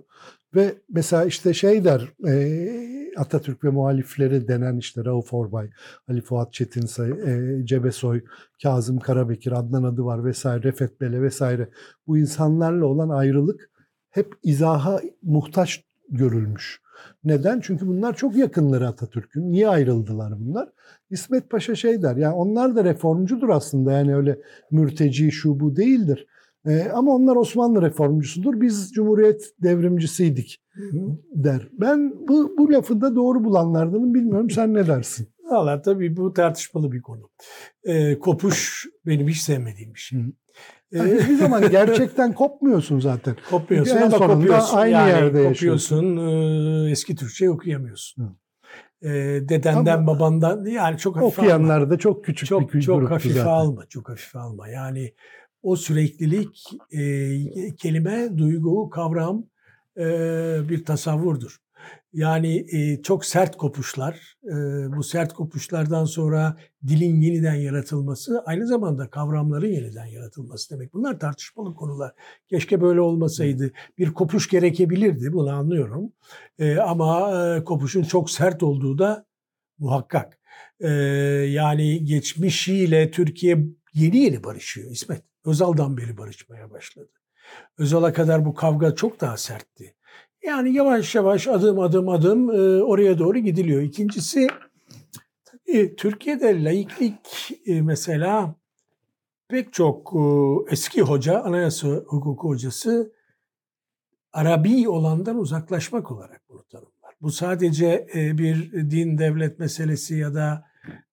Speaker 1: Ve mesela işte şey der, e, Atatürk ve muhalifleri denen işte Rauf Orbay, Ali Fuat Çetinsay, e, Cebesoy, Kazım Karabekir, Adnan Adıvar vesaire, Refet Bele vesaire bu insanlarla olan ayrılık hep izaha muhtaç görülmüş. Neden? Çünkü bunlar çok yakınları Atatürk'ün. Niye ayrıldılar bunlar? İsmet Paşa şey der, yani onlar da reformcudur aslında yani öyle mürteci şu bu değildir. Ee, ama onlar Osmanlı reformcusudur, biz Cumhuriyet devrimcisiydik der. Ben bu, bu lafı da doğru bulanlardanım bilmiyorum sen ne dersin?
Speaker 2: Valla tabii bu tartışmalı bir konu. Ee, kopuş benim hiç sevmediğim bir şey.
Speaker 1: Yani hiçbir zaman *laughs* gerçekten kopmuyorsun zaten.
Speaker 2: Kopuyorsun
Speaker 1: En
Speaker 2: ama kopuyorsun.
Speaker 1: aynı
Speaker 2: yani
Speaker 1: yerde
Speaker 2: kopuyorsun, e, eski Türkçe okuyamıyorsun.
Speaker 1: Hı.
Speaker 2: E, dedenden
Speaker 1: Ama
Speaker 2: babandan yani çok hafif alma.
Speaker 1: Okuyanlar da çok küçük
Speaker 2: çok
Speaker 1: bir
Speaker 2: çok hafife
Speaker 1: zaten.
Speaker 2: alma, çok hafife alma. Yani o süreklilik e, kelime, duygu, kavram e, bir tasavvurdur. Yani e, çok sert kopuşlar, e, bu sert kopuşlardan sonra dilin yeniden yaratılması, aynı zamanda kavramların yeniden yaratılması demek. Bunlar tartışmalı konular. Keşke böyle olmasaydı. Bir kopuş gerekebilirdi, bunu anlıyorum. E, ama e, kopuşun çok sert olduğu da muhakkak. E, yani geçmişiyle Türkiye yeni yeni barışıyor İsmet. Özal'dan beri barışmaya başladı. Özal'a kadar bu kavga çok daha sertti. Yani yavaş yavaş adım adım adım e, oraya doğru gidiliyor. İkincisi tabii Türkiye'de laiklik e, mesela pek çok e, eski hoca, anayasa hukuku hocası Arabi olandan uzaklaşmak olarak bunu tanımlar. Bu sadece e, bir din devlet meselesi ya da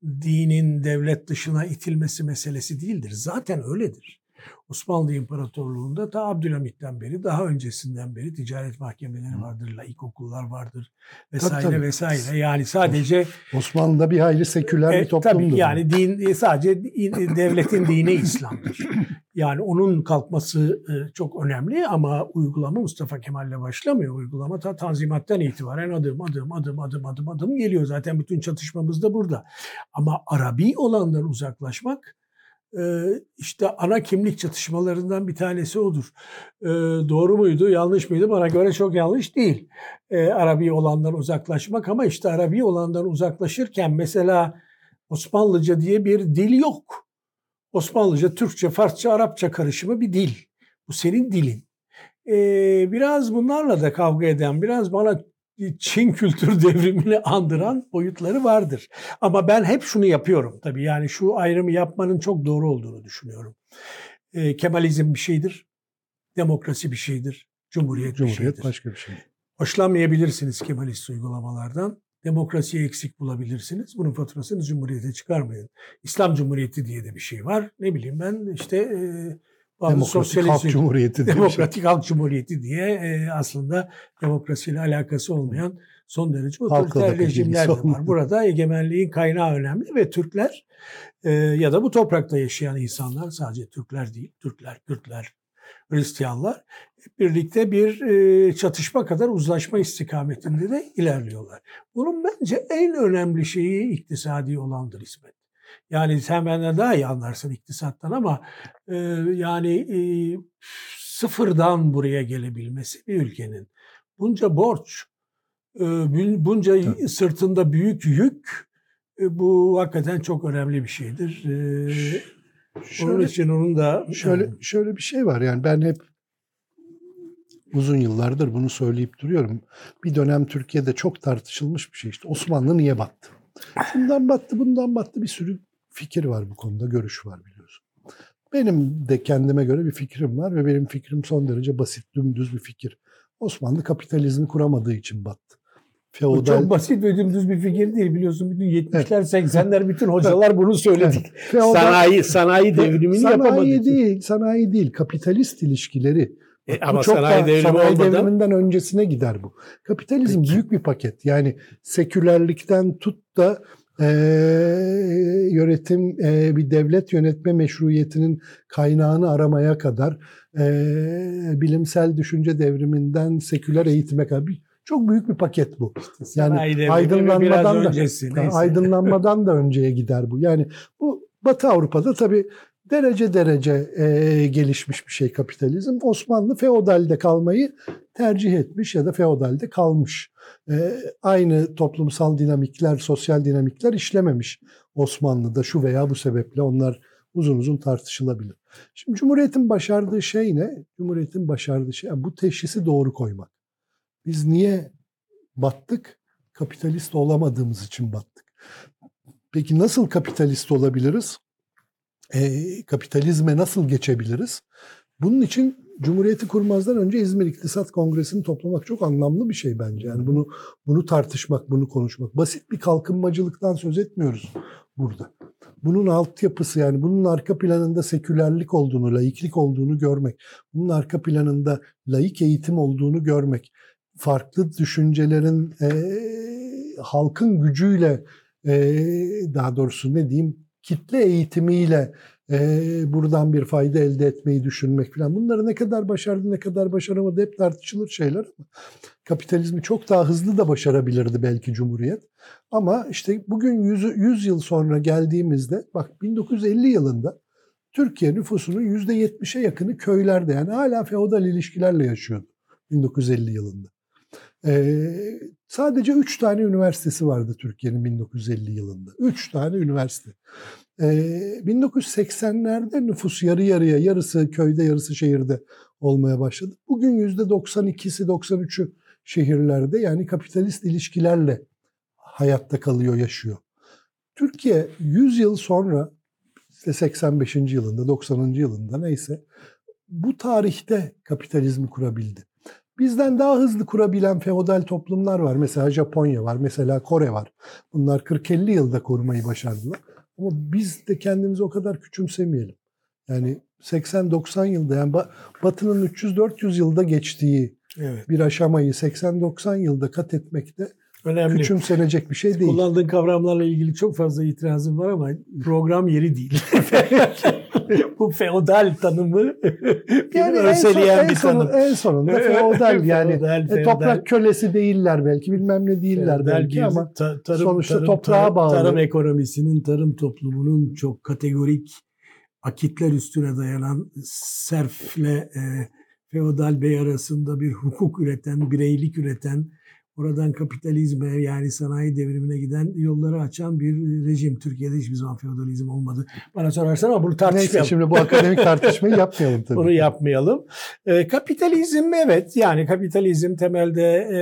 Speaker 2: dinin devlet dışına itilmesi meselesi değildir. Zaten öyledir. Osmanlı İmparatorluğu'nda ta Abdülhamit'ten beri, daha öncesinden beri ticaret mahkemeleri vardır, laik okullar vardır vesaire
Speaker 1: Tabii, tabii.
Speaker 2: vesaire. Yani sadece
Speaker 1: Osmanlı'da bir hayli seküler
Speaker 2: e,
Speaker 1: bir toplumdu.
Speaker 2: tabii yani din e, sadece din- devletin dini İslam'dır. Yani onun kalkması e, çok önemli ama uygulama Mustafa Kemal'le başlamıyor. Uygulama ta Tanzimat'tan itibaren adım adım adım adım adım adım geliyor. Zaten bütün çatışmamız da burada. Ama Arabi olandan uzaklaşmak e, işte ana kimlik çatışmalarından bir tanesi odur. Doğru muydu, yanlış mıydı? Bana göre çok yanlış değil. Arabi olandan uzaklaşmak ama işte Arabi olandan uzaklaşırken mesela Osmanlıca diye bir dil yok. Osmanlıca, Türkçe, Farsça, Arapça karışımı bir dil. Bu senin dilin. Biraz bunlarla da kavga eden, biraz bana Çin kültür *laughs* devrimini andıran boyutları vardır. Ama ben hep şunu yapıyorum tabii. Yani şu ayrımı yapmanın çok doğru olduğunu düşünüyorum. Ee, Kemalizm bir şeydir. Demokrasi bir şeydir. Cumhuriyet, bir
Speaker 1: Cumhuriyet
Speaker 2: şeydir.
Speaker 1: başka bir şey.
Speaker 2: Hoşlanmayabilirsiniz Kemalist uygulamalardan. demokrasiyi eksik bulabilirsiniz. Bunun faturasını Cumhuriyete çıkarmayın. İslam Cumhuriyeti diye de bir şey var. Ne bileyim ben işte e, bazı
Speaker 1: Demokratik Halk Cumhuriyeti diye şey.
Speaker 2: Demokratik Halk Cumhuriyeti diye e, aslında demokrasiyle alakası olmayan son derece otoriter rejimler de var. Burada egemenliğin kaynağı önemli ve Türkler e, ya da bu toprakta yaşayan insanlar sadece Türkler değil, Türkler, Kürtler, Hristiyanlar birlikte bir e, çatışma kadar uzlaşma istikametinde de ilerliyorlar. Bunun bence en önemli şeyi iktisadi olandır İsmet. Yani sen benden daha iyi anlarsın iktisattan ama e, yani e, sıfırdan buraya gelebilmesi bir ülkenin bunca borç, e, bun- bunca
Speaker 1: Tabii.
Speaker 2: sırtında büyük yük e, bu hakikaten çok önemli bir şeydir. E, onun
Speaker 1: Şöyle,
Speaker 2: için onun da
Speaker 1: şöyle, şöyle bir şey var yani ben hep uzun yıllardır bunu söyleyip duruyorum. Bir dönem Türkiye'de çok tartışılmış bir şey işte Osmanlı niye battı? Şundan battı, bundan battı bir sürü fikir var bu konuda, görüş var biliyorsun. Benim de kendime göre bir fikrim var ve benim fikrim son derece basit, dümdüz bir fikir. Osmanlı kapitalizmi kuramadığı için battı. Feodal,
Speaker 2: çok basit ve dümdüz bir fikir değil biliyorsun. Bütün 70'ler 80'ler bütün hocalar bunu söyledik.
Speaker 1: feodal-
Speaker 2: Sanayi sanayi devrimini
Speaker 1: sanayi
Speaker 2: yapamadı. için.
Speaker 1: değil, sanayi değil, kapitalist ilişkileri.
Speaker 2: E,
Speaker 1: Bu
Speaker 2: ama
Speaker 1: çok
Speaker 2: sanayi devrimi
Speaker 1: sanayi
Speaker 2: olmadan
Speaker 1: devriminden öncesine gider bu. Kapitalizm
Speaker 2: Peki.
Speaker 1: büyük bir paket. Yani sekülerlikten tut da eee, yönetim eee, bir devlet yönetme meşruiyetinin kaynağını aramaya kadar eee, bilimsel düşünce devriminden seküler eğitime kadar bir, çok büyük bir paket bu.
Speaker 2: devrimi
Speaker 1: aydınlanmadan da-
Speaker 2: öncesi.
Speaker 1: Yani aydınlanmadan da önceye gider bu. Yani bu Batı Avrupa'da tabii derece derece eee, gelişmiş bir şey kapitalizm. Osmanlı feodalde kalmayı tercih etmiş ya da feodalde kalmış. Eee, aynı toplumsal dinamikler, sosyal dinamikler işlememiş Osmanlı'da şu veya bu sebeple onlar uzun uzun tartışılabilir. Şimdi Cumhuriyet'in başardığı şey ne? Cumhuriyet'in başardığı şey bu teşhisi doğru koymak. Biz niye battık? Kapitalist olamadığımız için battık. Peki nasıl kapitalist olabiliriz? Ee, kapitalizme nasıl geçebiliriz? Bunun için Cumhuriyeti kurmazdan önce İzmir İktisat Kongresi'ni toplamak çok anlamlı bir şey bence. Yani bunu bunu tartışmak, bunu konuşmak. Basit bir kalkınmacılıktan söz etmiyoruz burada. Bunun altyapısı yani bunun arka planında sekülerlik olduğunu, laiklik olduğunu görmek, bunun arka planında laik eğitim olduğunu görmek, farklı düşüncelerin eee, halkın gücüyle eee, daha doğrusu ne diyeyim kitle eğitimiyle eee, buradan bir fayda elde etmeyi düşünmek falan. Bunları ne kadar başardı ne kadar başaramadı hep tartışılır şeyler ama kapitalizmi çok daha hızlı da başarabilirdi belki Cumhuriyet. Ama işte bugün 100, 100 yıl sonra geldiğimizde bak 1950 yılında Türkiye nüfusunun %70'e yakını köylerde yani hala feodal ilişkilerle yaşıyordu 1950 yılında. Ee, sadece 3 tane üniversitesi vardı Türkiye'nin 1950 yılında. 3 tane üniversite. Ee, 1980'lerde nüfus yarı yarıya, yarısı köyde, yarısı şehirde olmaya başladı. Bugün %92'si, 93'ü şehirlerde yani kapitalist ilişkilerle hayatta kalıyor, yaşıyor. Türkiye 100 yıl sonra işte 85. yılında, 90. yılında neyse bu tarihte kapitalizmi kurabildi. Bizden daha hızlı kurabilen feodal toplumlar var. Mesela Japonya var, mesela Kore var. Bunlar 40-50 yılda kurmayı başardılar. Ama biz de kendimizi o kadar küçümsemeyelim. Yani 80-90 yılda yani Ba- Batı'nın 300-400 yılda geçtiği
Speaker 2: Evet.
Speaker 1: bir aşamayı 80-90 yılda kat etmek de
Speaker 2: Önemli.
Speaker 1: küçümsenecek bir şey değil.
Speaker 2: Kullandığın kavramlarla ilgili çok fazla itirazım var ama program yeri değil. *laughs* *laughs* *laughs* Bu feodal tanımı *laughs*
Speaker 1: Yani en, son, en,
Speaker 2: bir
Speaker 1: sonu-
Speaker 2: tanım.
Speaker 1: en sonunda feodal yani.
Speaker 2: Feodal, feodal.
Speaker 1: toprak kölesi değiller belki bilmem ne değiller
Speaker 2: Feodal
Speaker 1: belki
Speaker 2: bir
Speaker 1: ama
Speaker 2: ta- tarım,
Speaker 1: sonuçta
Speaker 2: tarım,
Speaker 1: toprağa
Speaker 2: tarım,
Speaker 1: bağlı.
Speaker 2: Tarım ekonomisinin, tarım toplumunun çok kategorik akitler üstüne dayanan serfle e, feodal bey arasında bir hukuk üreten, bireylik üreten, oradan kapitalizme yani sanayi devrimine giden yolları açan bir rejim. Türkiye'de hiçbir zaman feodalizm olmadı. Bana sorarsan ama bunu
Speaker 1: neyse
Speaker 2: tartışmayalım.
Speaker 1: şimdi bu akademik tartışmayı *laughs* yapmayalım tabii.
Speaker 2: Bunu yapmayalım. E, kapitalizm evet yani kapitalizm temelde e,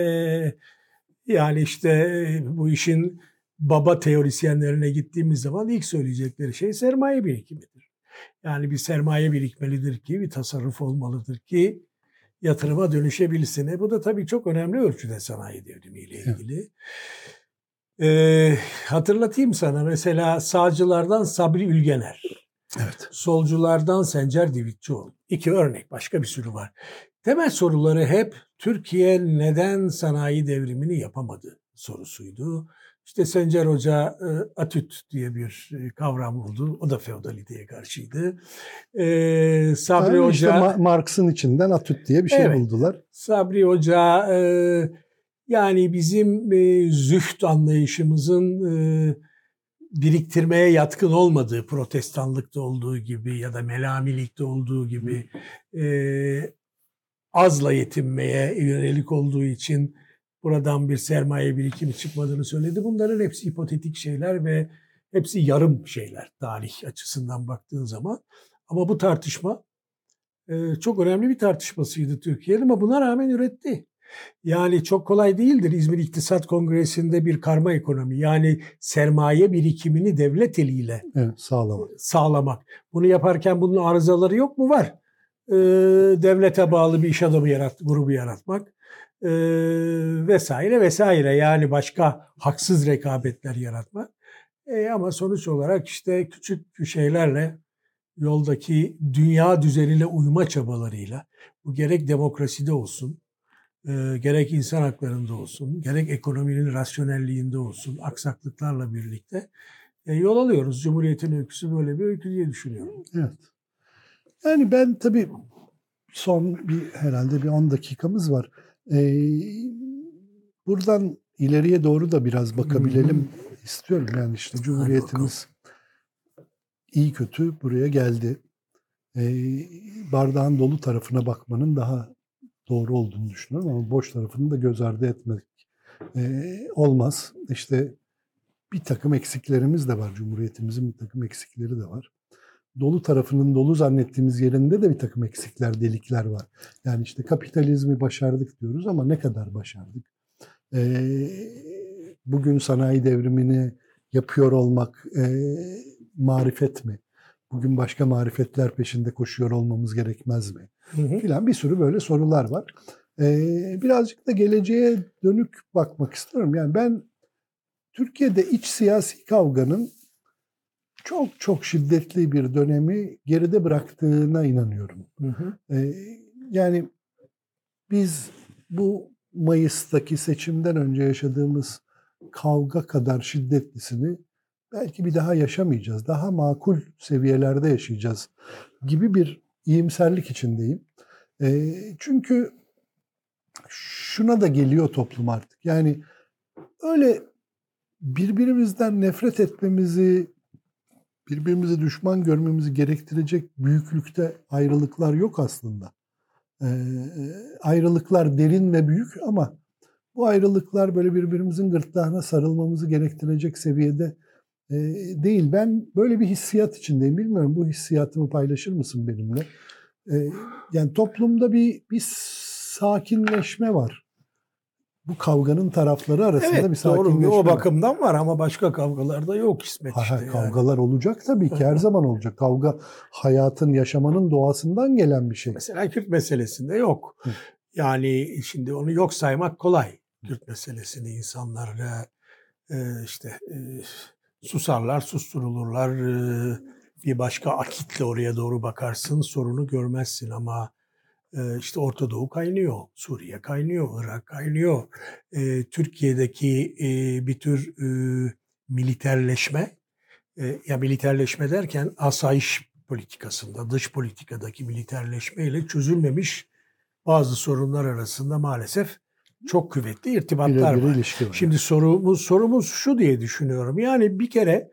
Speaker 2: yani işte e, bu işin baba teorisyenlerine gittiğimiz zaman ilk söyleyecekleri şey sermaye birikimidir. Yani bir sermaye birikmelidir ki bir tasarruf olmalıdır ki yatırıma dönüşebilsin. E, bu da tabii çok önemli ölçüde sanayi devrimiyle
Speaker 1: Evet.
Speaker 2: ilgili. Ee, hatırlatayım sana mesela sağcılardan Sabri Ülgener,
Speaker 1: Evet.
Speaker 2: solculardan Sencer Divitçioğlu. İki örnek başka bir sürü var. Temel soruları hep Türkiye neden sanayi devrimini yapamadı sorusuydu. İşte Sencer Hoca e, Atüt diye bir e, kavram buldu. O da feodaliteye karşıydı. Ee, Sabri
Speaker 1: Yani
Speaker 2: Hoca...
Speaker 1: işte Ma- Marx'ın içinden Atüt diye bir şey
Speaker 2: Evet.
Speaker 1: buldular.
Speaker 2: Sabri Hoca e, yani bizim e, züht anlayışımızın e, biriktirmeye yatkın olmadığı protestanlıkta olduğu gibi ya da melamilikte olduğu gibi e, azla yetinmeye yönelik olduğu için buradan bir sermaye birikimi çıkmadığını söyledi. Bunların hepsi hipotetik şeyler ve hepsi yarım şeyler tarih açısından baktığın zaman. Ama bu tartışma e, çok önemli bir tartışmasıydı Türkiye'nin ama buna rağmen üretti. Yani çok kolay değildir İzmir İktisat Kongresi'nde bir karma ekonomi yani sermaye birikimini devlet eliyle
Speaker 1: Evet, sağlam.
Speaker 2: sağlamak. Bunu yaparken bunun arızaları yok mu? Var. Ee, devlete bağlı bir iş adamı yarat, grubu yaratmak ee, vesaire vesaire yani başka haksız rekabetler yaratmak. E, ama sonuç olarak işte küçük şeylerle yoldaki dünya düzenine uyma çabalarıyla bu gerek demokraside olsun, e, gerek insan haklarında olsun, gerek ekonominin rasyonelliğinde olsun, aksaklıklarla birlikte e, yol alıyoruz. Cumhuriyet'in öyküsü böyle bir öykü diye düşünüyorum.
Speaker 1: Evet. Yani ben tabii son bir herhalde bir 10 dakikamız var. Ee, buradan ileriye doğru da biraz bakabilelim istiyorum. Yani işte Cumhuriyetimiz iyi kötü buraya geldi. Ee, bardağın dolu tarafına bakmanın daha doğru olduğunu düşünüyorum ama boş tarafını da göz ardı etmek ee, olmaz. İşte bir takım eksiklerimiz de var. Cumhuriyetimizin bir takım eksikleri de var. Dolu tarafının dolu zannettiğimiz yerinde de bir takım eksikler, delikler var. Yani işte kapitalizmi başardık diyoruz ama ne kadar başardık? Ee, bugün sanayi devrimini yapıyor olmak e, marifet mi? Bugün başka marifetler peşinde koşuyor olmamız gerekmez mi?
Speaker 2: Hı hı.
Speaker 1: filan bir sürü böyle sorular var. Ee, birazcık da geleceğe dönük bakmak istiyorum. Yani ben Türkiye'de iç siyasi kavganın çok çok şiddetli bir dönemi geride bıraktığına inanıyorum.
Speaker 2: Hı hı.
Speaker 1: Ee, yani biz bu Mayıs'taki seçimden önce yaşadığımız kavga kadar şiddetlisini belki bir daha yaşamayacağız. Daha makul seviyelerde yaşayacağız gibi bir iyimserlik içindeyim. E, çünkü şuna da geliyor toplum artık. Yani öyle birbirimizden nefret etmemizi, birbirimize düşman görmemizi gerektirecek büyüklükte ayrılıklar yok aslında. E, ayrılıklar derin ve büyük ama bu ayrılıklar böyle birbirimizin gırtlağına sarılmamızı gerektirecek seviyede e, değil. Ben böyle bir hissiyat içindeyim. Bilmiyorum bu hissiyatımı paylaşır mısın benimle? E, yani toplumda bir bir sakinleşme var. Bu kavganın tarafları arasında
Speaker 2: Evet
Speaker 1: bir sakinleşme
Speaker 2: doğru o bakımdan var ama başka kavgalarda yok İsmet
Speaker 1: Hayır,
Speaker 2: işte.
Speaker 1: hayır,
Speaker 2: yani.
Speaker 1: kavgalar olacak tabii ki her *laughs* zaman olacak. Kavga hayatın, yaşamanın doğasından gelen bir şey.
Speaker 2: Mesela Kürt meselesinde yok.
Speaker 1: Hı.
Speaker 2: Yani şimdi onu yok saymak kolay. Kürt meselesini insanlar e, işte e, susarlar, susturulurlar. e, bir başka akitle oraya doğru bakarsın, sorunu görmezsin ama işte Orta Doğu kaynıyor, Suriye kaynıyor, Irak kaynıyor. Türkiye'deki bir tür militerleşme, ya militerleşme derken asayiş politikasında, dış politikadaki militerleşmeyle çözülmemiş bazı sorunlar arasında maalesef çok kuvvetli irtibatlar
Speaker 1: Birebir
Speaker 2: var.
Speaker 1: var.
Speaker 2: Şimdi sorumuz sorumuz şu diye düşünüyorum. Yani bir kere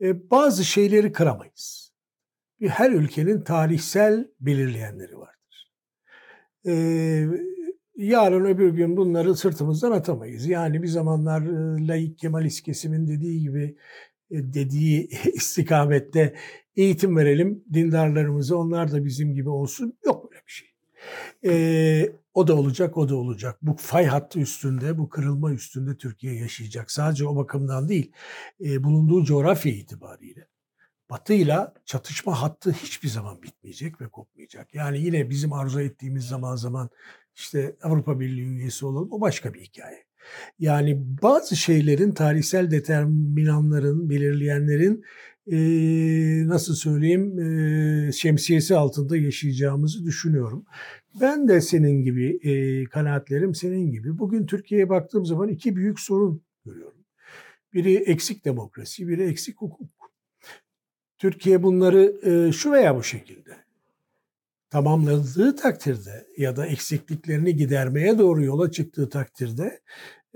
Speaker 2: e, bazı şeyleri kıramayız. Her ülkenin tarihsel belirleyenleri vardır. E, yarın öbür gün bunları sırtımızdan atamayız. Yani bir zamanlar e, laik Kemalist kesimin dediği gibi e, dediği *laughs* istikamette eğitim verelim dindarlarımıza onlar da bizim gibi olsun. Yok böyle bir şey. E, o da olacak, o da olacak. Bu fay hattı üstünde, bu kırılma üstünde Türkiye yaşayacak. Sadece o bakımdan değil, e, bulunduğu coğrafya itibariyle. Batı'yla çatışma hattı hiçbir zaman bitmeyecek ve kopmayacak. Yani yine bizim arzu ettiğimiz zaman zaman işte Avrupa Birliği üyesi olalım o başka bir hikaye. Yani bazı şeylerin tarihsel determinanların, belirleyenlerin e, nasıl söyleyeyim e, şemsiyesi altında yaşayacağımızı düşünüyorum. Ben de senin gibi e, kanaatlerim senin gibi. Bugün Türkiye'ye baktığım zaman iki büyük sorun görüyorum. Biri eksik demokrasi, biri eksik hukuk. Türkiye bunları e, şu veya bu şekilde tamamladığı takdirde ya da eksikliklerini gidermeye doğru yola çıktığı takdirde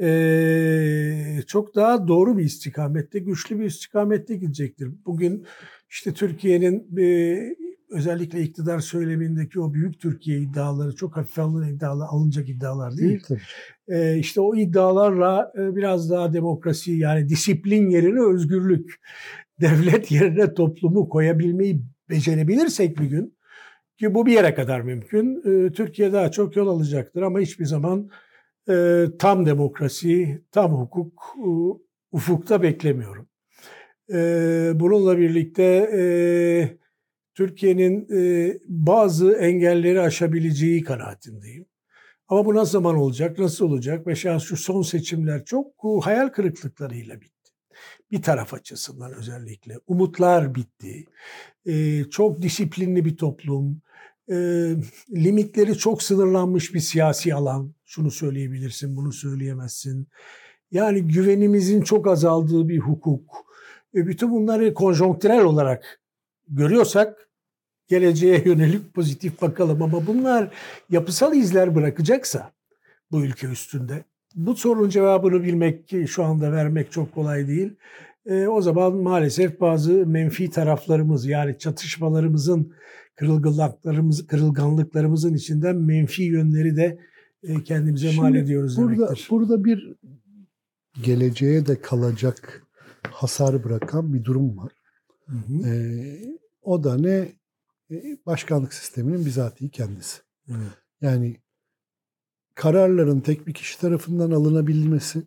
Speaker 2: e, çok daha doğru bir istikamette, güçlü bir istikamette gidecektir. Bugün işte Türkiye'nin e, özellikle iktidar söylemindeki o büyük Türkiye iddiaları çok hafife alınan iddialar, alınacak iddialar değil.
Speaker 1: Tabii.
Speaker 2: E, işte o iddialarla e, biraz daha demokrasi yani disiplin yerine özgürlük, devlet yerine toplumu koyabilmeyi becerebilirsek bir gün ki bu bir yere kadar mümkün. E, Türkiye daha çok yol alacaktır ama hiçbir zaman e, tam demokrasi, tam hukuk e, ufukta beklemiyorum. Bununla birlikte Türkiye'nin bazı engelleri aşabileceği kanaatindeyim. Ama bu nasıl zaman olacak, nasıl olacak? Mesela şu son seçimler çok hayal kırıklıklarıyla bitti. Bir taraf açısından özellikle. Umutlar bitti. Ee, çok disiplinli bir toplum. Ee, limitleri çok sınırlanmış bir siyasi alan. Şunu söyleyebilirsin, bunu söyleyemezsin. Yani güvenimizin çok azaldığı bir hukuk. E, bütün bunları konjonktürel olarak görüyorsak geleceğe yönelik pozitif bakalım ama bunlar yapısal izler bırakacaksa bu ülke üstünde bu sorunun cevabını bilmek şu anda vermek çok kolay değil. E, o zaman maalesef bazı menfi taraflarımız yani çatışmalarımızın kırılganlıklarımız kırılganlıklarımızın içinden menfi yönleri de e, kendimize
Speaker 1: Şimdi
Speaker 2: mal ediyoruz
Speaker 1: burada,
Speaker 2: demektir.
Speaker 1: Burada bir geleceğe de kalacak hasar bırakan bir durum var.
Speaker 2: Hı hı.
Speaker 1: Ee, o da ne? Ee, başkanlık sisteminin bizatihi kendisi.
Speaker 2: Evet.
Speaker 1: Yani kararların tek bir kişi tarafından alınabilmesi,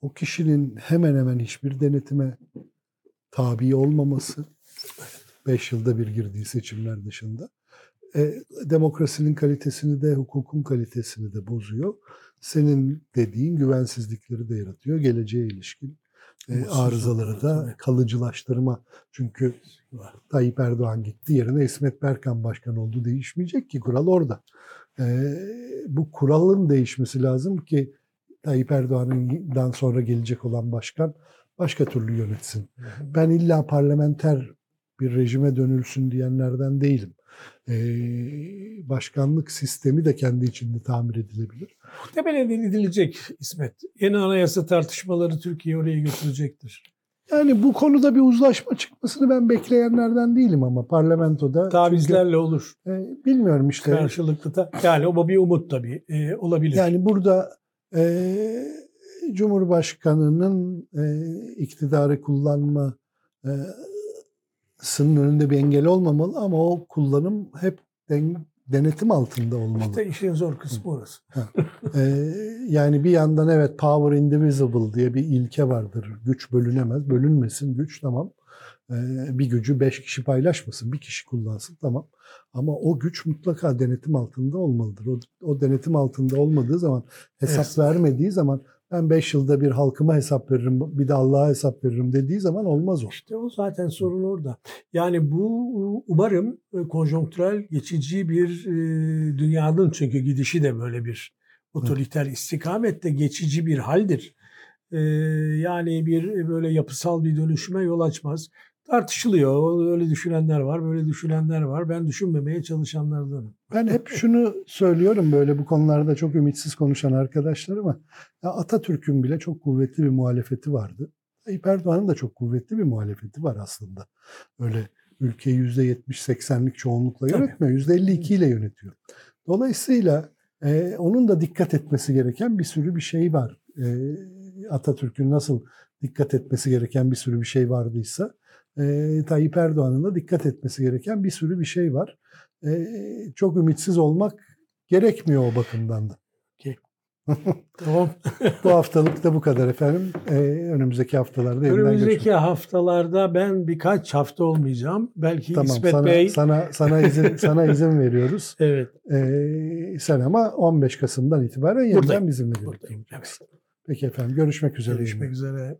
Speaker 1: o kişinin hemen hemen hiçbir denetime tabi olmaması, 5 yılda bir girdiği seçimler dışında, e, demokrasinin kalitesini de hukukun kalitesini de bozuyor. Senin dediğin güvensizlikleri de yaratıyor. Geleceğe ilişkin e, arızaları da kalıcılaştırma. Çünkü Tayyip Erdoğan gitti yerine İsmet Berkan başkan oldu değişmeyecek ki kural orada. Bu kuralın değişmesi lazım ki Tayyip Erdoğan'dan sonra gelecek olan başkan başka türlü yönetsin. Ben illa parlamenter bir rejime dönülsün diyenlerden değilim. Ee, başkanlık sistemi de kendi içinde tamir edilebilir.
Speaker 2: Muhtemelen edilecek İsmet. Yeni anayasa tartışmaları Türkiye oraya götürecektir.
Speaker 1: Yani bu konuda bir uzlaşma çıkmasını ben bekleyenlerden değilim ama parlamentoda.
Speaker 2: Tavizlerle olur.
Speaker 1: Çünkü, e, bilmiyorum işte.
Speaker 2: Karşılıklı da. Yani o bir umut tabii. e, olabilir.
Speaker 1: Yani burada e, Cumhurbaşkanı'nın e, iktidarı kullanma e, sının önünde bir engel olmamalı ama o kullanım hep den- denetim altında olmalı.
Speaker 2: İşte işin zor kısmı orası.
Speaker 1: Ee, yani bir yandan evet power indivisible diye bir ilke vardır. Güç bölünemez. Bölünmesin güç tamam. Ee, bir gücü beş kişi paylaşmasın. Bir kişi kullansın tamam. Ama o güç mutlaka denetim altında olmalıdır. O, o denetim altında olmadığı zaman hesap
Speaker 2: Evet.
Speaker 1: vermediği zaman ben beş yılda bir halkıma hesap veririm, bir de Allah'a hesap veririm dediği zaman olmaz o.
Speaker 2: İşte o zaten sorun orada. Yani bu umarım e, konjonktürel geçici bir e, dünyanın çünkü gidişi de böyle bir otoriter istikamette geçici bir haldir. E, yani bir böyle yapısal bir dönüşüme yol açmaz. Tartışılıyor. Öyle düşünenler var, böyle düşünenler var. Ben düşünmemeye çalışanlardanım.
Speaker 1: Ben hep şunu söylüyorum böyle bu konularda çok ümitsiz konuşan arkadaşlarıma. Ya Atatürk'ün bile çok kuvvetli bir muhalefeti vardı. Tayyip Erdoğan'ın da çok kuvvetli bir muhalefeti var aslında. Öyle ülkeyi %70-80'lik çoğunlukla yönetmiyor. %52 ile yönetiyor. Dolayısıyla e, onun da dikkat etmesi gereken bir sürü bir şey var. E, Atatürk'ün nasıl dikkat etmesi gereken bir sürü bir şey vardıysa e, Tayyip Erdoğan'ın da dikkat etmesi gereken bir sürü bir şey var. E, çok ümitsiz olmak gerekmiyor o bakımdan da. *laughs*
Speaker 2: Tamam.
Speaker 1: Bu haftalık da bu kadar efendim. E, önümüzdeki haftalarda
Speaker 2: Önümüzdeki haftalarda ben birkaç hafta olmayacağım. Belki
Speaker 1: Tamam
Speaker 2: İsmet
Speaker 1: sana,
Speaker 2: Bey.
Speaker 1: sana sana izin *laughs* sana izin veriyoruz.
Speaker 2: Evet.
Speaker 1: E, sen ama 15 Kasım'dan itibaren yeniden bizimle birlikte. Peki efendim görüşmek üzere.
Speaker 2: Görüşmek üzere.